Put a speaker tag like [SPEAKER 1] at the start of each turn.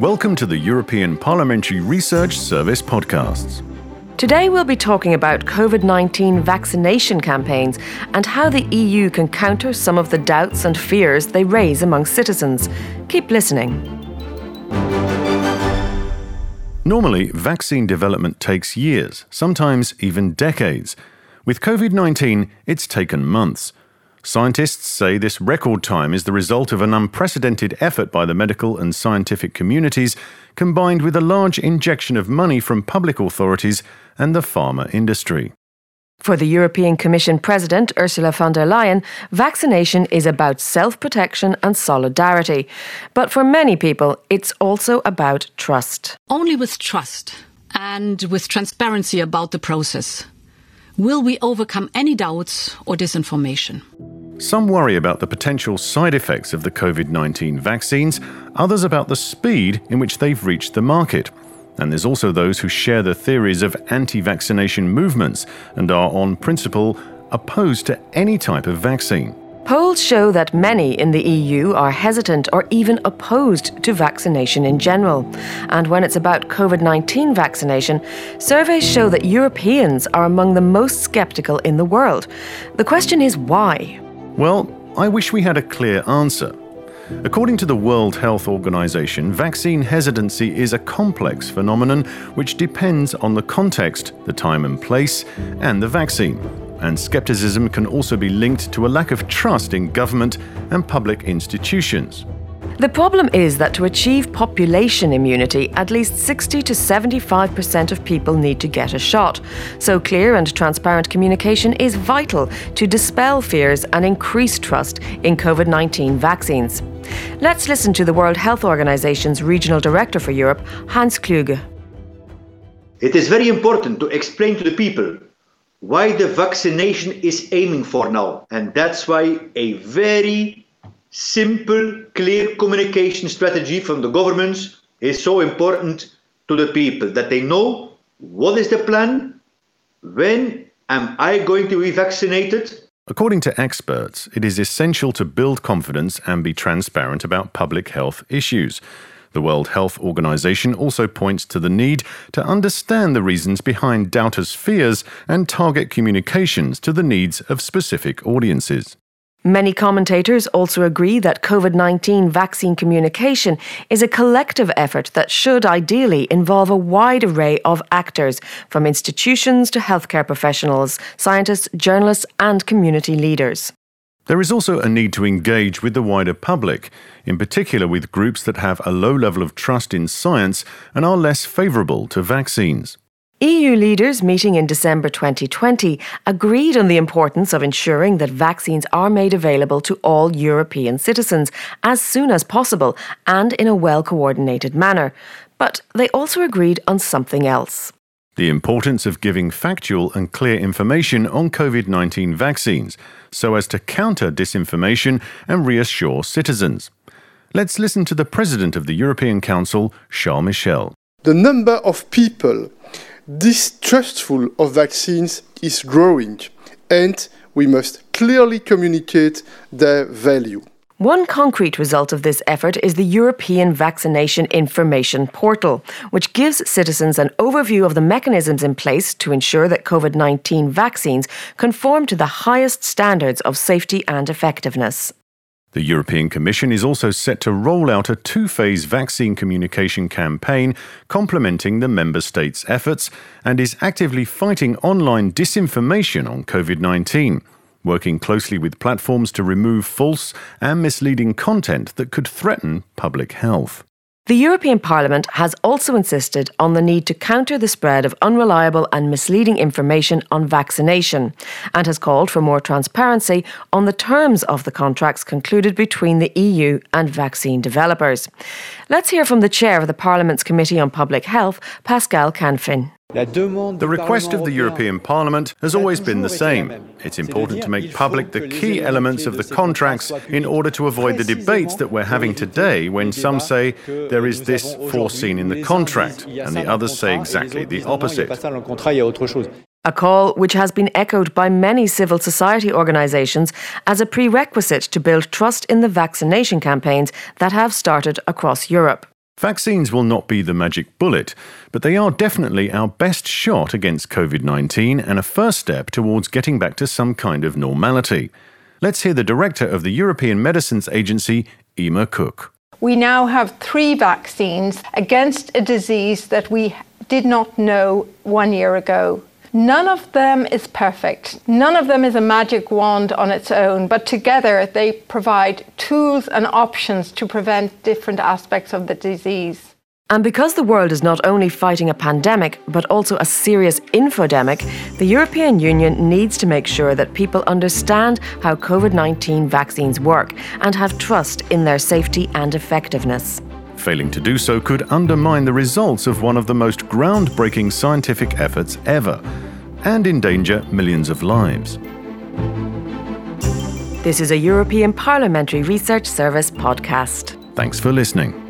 [SPEAKER 1] Welcome to the European Parliamentary Research Service podcasts.
[SPEAKER 2] Today we'll be talking about COVID 19 vaccination campaigns and how the EU can counter some of the doubts and fears they raise among citizens. Keep listening.
[SPEAKER 1] Normally, vaccine development takes years, sometimes even decades. With COVID 19, it's taken months. Scientists say this record time is the result of an unprecedented effort by the medical and scientific communities, combined with a large injection of money from public authorities and the pharma industry.
[SPEAKER 2] For the European Commission President Ursula von der Leyen, vaccination is about self protection and solidarity. But for many people, it's also about trust.
[SPEAKER 3] Only with trust and with transparency about the process will we overcome any doubts or disinformation.
[SPEAKER 1] Some worry about the potential side effects of the COVID 19 vaccines, others about the speed in which they've reached the market. And there's also those who share the theories of anti vaccination movements and are, on principle, opposed to any type of vaccine.
[SPEAKER 2] Polls show that many in the EU are hesitant or even opposed to vaccination in general. And when it's about COVID 19 vaccination, surveys show that Europeans are among the most sceptical in the world. The question is why?
[SPEAKER 1] Well, I wish we had a clear answer. According to the World Health Organization, vaccine hesitancy is a complex phenomenon which depends on the context, the time and place, and the vaccine. And skepticism can also be linked to a lack of trust in government and public institutions.
[SPEAKER 2] The problem is that to achieve population immunity, at least 60 to 75% of people need to get a shot. So, clear and transparent communication is vital to dispel fears and increase trust in COVID 19 vaccines. Let's listen to the World Health Organization's Regional Director for Europe, Hans Kluge.
[SPEAKER 4] It is very important to explain to the people why the vaccination is aiming for now. And that's why a very simple, clear communication strategy from the governments is so important to the people that they know what is the plan, when am I going to be vaccinated.
[SPEAKER 1] According to experts, it is essential to build confidence and be transparent about public health issues. The World Health Organization also points to the need to understand the reasons behind doubters' fears and target communications to the needs of specific audiences.
[SPEAKER 2] Many commentators also agree that COVID 19 vaccine communication is a collective effort that should ideally involve a wide array of actors, from institutions to healthcare professionals, scientists, journalists, and community leaders.
[SPEAKER 1] There is also a need to engage with the wider public, in particular with groups that have a low level of trust in science and are less favourable to vaccines.
[SPEAKER 2] EU leaders meeting in December 2020 agreed on the importance of ensuring that vaccines are made available to all European citizens as soon as possible and in a well coordinated manner. But they also agreed on something else.
[SPEAKER 1] The importance of giving factual and clear information on COVID 19 vaccines so as to counter disinformation and reassure citizens. Let's listen to the President of the European Council, Charles Michel.
[SPEAKER 5] The number of people distrustful of vaccines is growing, and we must clearly communicate their value.
[SPEAKER 2] One concrete result of this effort is the European Vaccination Information Portal, which gives citizens an overview of the mechanisms in place to ensure that COVID 19 vaccines conform to the highest standards of safety and effectiveness.
[SPEAKER 1] The European Commission is also set to roll out a two phase vaccine communication campaign complementing the member states' efforts and is actively fighting online disinformation on COVID 19, working closely with platforms to remove false and misleading content that could threaten public health.
[SPEAKER 2] The European Parliament has also insisted on the need to counter the spread of unreliable and misleading information on vaccination and has called for more transparency on the terms of the contracts concluded between the EU and vaccine developers. Let's hear from the chair of the Parliament's Committee on Public Health, Pascal Canfin.
[SPEAKER 1] The request of the European Parliament has always been the same. It's important to make public the key elements of the contracts in order to avoid the debates that we're having today when some say there is this foreseen in the contract and the others say exactly the opposite.
[SPEAKER 2] A call which has been echoed by many civil society organisations as a prerequisite to build trust in the vaccination campaigns that have started across Europe.
[SPEAKER 1] Vaccines will not be the magic bullet, but they are definitely our best shot against COVID 19 and a first step towards getting back to some kind of normality. Let's hear the director of the European Medicines Agency, Emer Cooke.
[SPEAKER 6] We now have three vaccines against a disease that we did not know one year ago. None of them is perfect. None of them is a magic wand on its own, but together they provide tools and options to prevent different aspects of the disease.
[SPEAKER 2] And because the world is not only fighting a pandemic, but also a serious infodemic, the European Union needs to make sure that people understand how COVID 19 vaccines work and have trust in their safety and effectiveness.
[SPEAKER 1] Failing to do so could undermine the results of one of the most groundbreaking scientific efforts ever and endanger millions of lives.
[SPEAKER 2] This is a European Parliamentary Research Service podcast.
[SPEAKER 1] Thanks for listening.